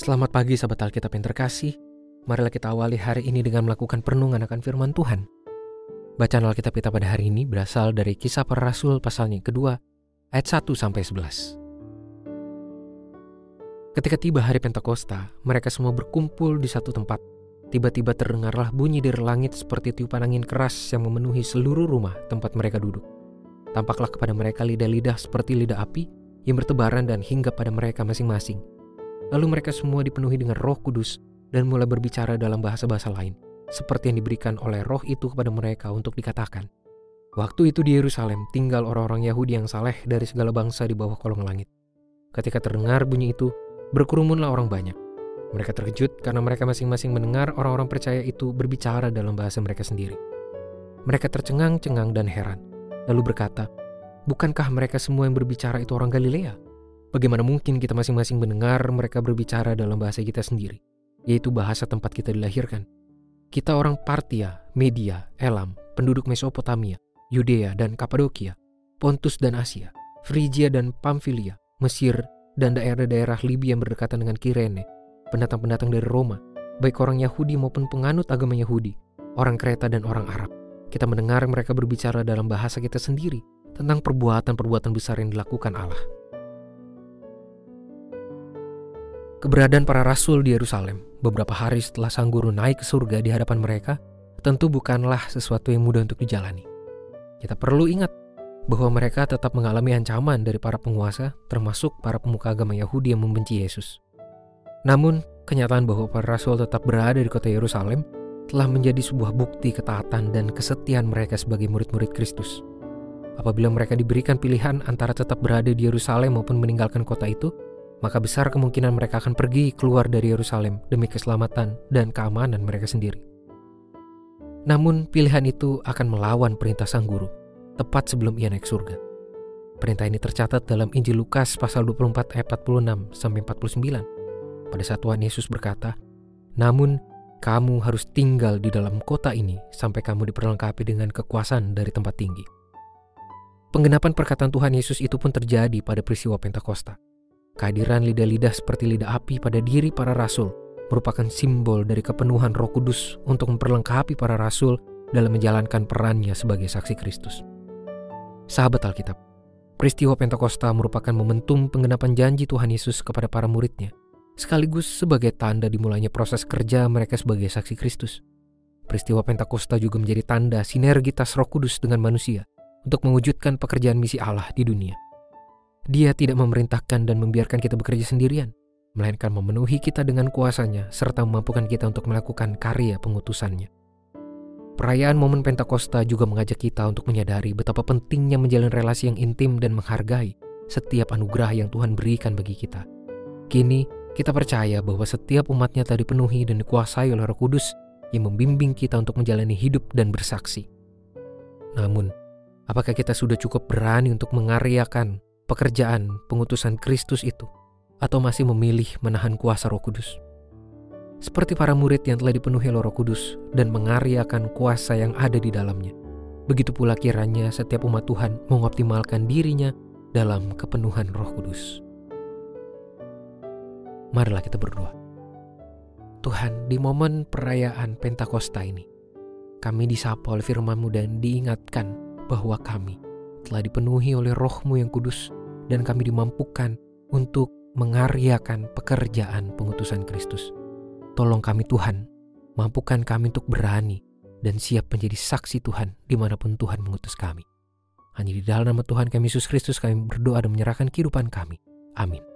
Selamat pagi sahabat Alkitab yang terkasih. Marilah kita awali hari ini dengan melakukan perenungan akan firman Tuhan. Bacaan Alkitab kita pada hari ini berasal dari kisah para rasul pasalnya kedua, ayat 1 sampai 11. Ketika tiba hari Pentakosta, mereka semua berkumpul di satu tempat. Tiba-tiba terdengarlah bunyi dari langit seperti tiupan angin keras yang memenuhi seluruh rumah tempat mereka duduk. Tampaklah kepada mereka lidah-lidah seperti lidah api yang bertebaran dan hinggap pada mereka masing-masing Lalu mereka semua dipenuhi dengan roh kudus dan mulai berbicara dalam bahasa-bahasa lain, seperti yang diberikan oleh roh itu kepada mereka untuk dikatakan. Waktu itu di Yerusalem tinggal orang-orang Yahudi yang saleh dari segala bangsa di bawah kolong langit. Ketika terdengar bunyi itu, berkerumunlah orang banyak. Mereka terkejut karena mereka masing-masing mendengar orang-orang percaya itu berbicara dalam bahasa mereka sendiri. Mereka tercengang-cengang dan heran, lalu berkata, Bukankah mereka semua yang berbicara itu orang Galilea? Bagaimana mungkin kita masing-masing mendengar mereka berbicara dalam bahasa kita sendiri, yaitu bahasa tempat kita dilahirkan? Kita orang Partia, Media, Elam, penduduk Mesopotamia, Yudea dan Kapadokia, Pontus dan Asia, Frigia dan Pamfilia, Mesir, dan daerah-daerah Libya yang berdekatan dengan Kirene, pendatang-pendatang dari Roma, baik orang Yahudi maupun penganut agama Yahudi, orang Kreta dan orang Arab. Kita mendengar mereka berbicara dalam bahasa kita sendiri tentang perbuatan-perbuatan besar yang dilakukan Allah. Keberadaan para rasul di Yerusalem beberapa hari setelah sang guru naik ke surga di hadapan mereka tentu bukanlah sesuatu yang mudah untuk dijalani. Kita perlu ingat bahwa mereka tetap mengalami ancaman dari para penguasa, termasuk para pemuka agama Yahudi yang membenci Yesus. Namun, kenyataan bahwa para rasul tetap berada di kota Yerusalem telah menjadi sebuah bukti ketaatan dan kesetiaan mereka sebagai murid-murid Kristus. Apabila mereka diberikan pilihan antara tetap berada di Yerusalem maupun meninggalkan kota itu, maka besar kemungkinan mereka akan pergi keluar dari Yerusalem demi keselamatan dan keamanan mereka sendiri. Namun pilihan itu akan melawan perintah sang guru, tepat sebelum ia naik surga. Perintah ini tercatat dalam Injil Lukas pasal 24 ayat 46 sampai 49. Pada saat Tuhan Yesus berkata, "Namun kamu harus tinggal di dalam kota ini sampai kamu diperlengkapi dengan kekuasaan dari tempat tinggi." Penggenapan perkataan Tuhan Yesus itu pun terjadi pada peristiwa Pentakosta. Kehadiran lidah-lidah seperti lidah api pada diri para rasul merupakan simbol dari kepenuhan Roh Kudus untuk memperlengkapi para rasul dalam menjalankan perannya sebagai saksi Kristus. Sahabat Alkitab, peristiwa Pentakosta merupakan momentum penggenapan janji Tuhan Yesus kepada para muridnya, sekaligus sebagai tanda dimulainya proses kerja mereka sebagai saksi Kristus. Peristiwa Pentakosta juga menjadi tanda sinergitas Roh Kudus dengan manusia untuk mewujudkan pekerjaan misi Allah di dunia. Dia tidak memerintahkan dan membiarkan kita bekerja sendirian, melainkan memenuhi kita dengan kuasanya serta memampukan kita untuk melakukan karya pengutusannya. Perayaan momen Pentakosta juga mengajak kita untuk menyadari betapa pentingnya menjalin relasi yang intim dan menghargai setiap anugerah yang Tuhan berikan bagi kita. Kini, kita percaya bahwa setiap umatnya telah dipenuhi dan dikuasai oleh roh kudus yang membimbing kita untuk menjalani hidup dan bersaksi. Namun, apakah kita sudah cukup berani untuk mengaryakan pekerjaan pengutusan Kristus itu, atau masih memilih menahan kuasa Roh Kudus. Seperti para murid yang telah dipenuhi Roh Kudus dan mengaryakan kuasa yang ada di dalamnya. Begitu pula kiranya setiap umat Tuhan mengoptimalkan dirinya dalam kepenuhan Roh Kudus. Marilah kita berdoa. Tuhan, di momen perayaan Pentakosta ini, kami disapa oleh firman-Mu dan diingatkan bahwa kami telah dipenuhi oleh rohmu yang kudus dan kami dimampukan untuk mengaryakan pekerjaan pengutusan Kristus. Tolong kami Tuhan, mampukan kami untuk berani dan siap menjadi saksi Tuhan di mana pun Tuhan mengutus kami. Hanya di dalam nama Tuhan kami Yesus Kristus kami berdoa dan menyerahkan kehidupan kami. Amin.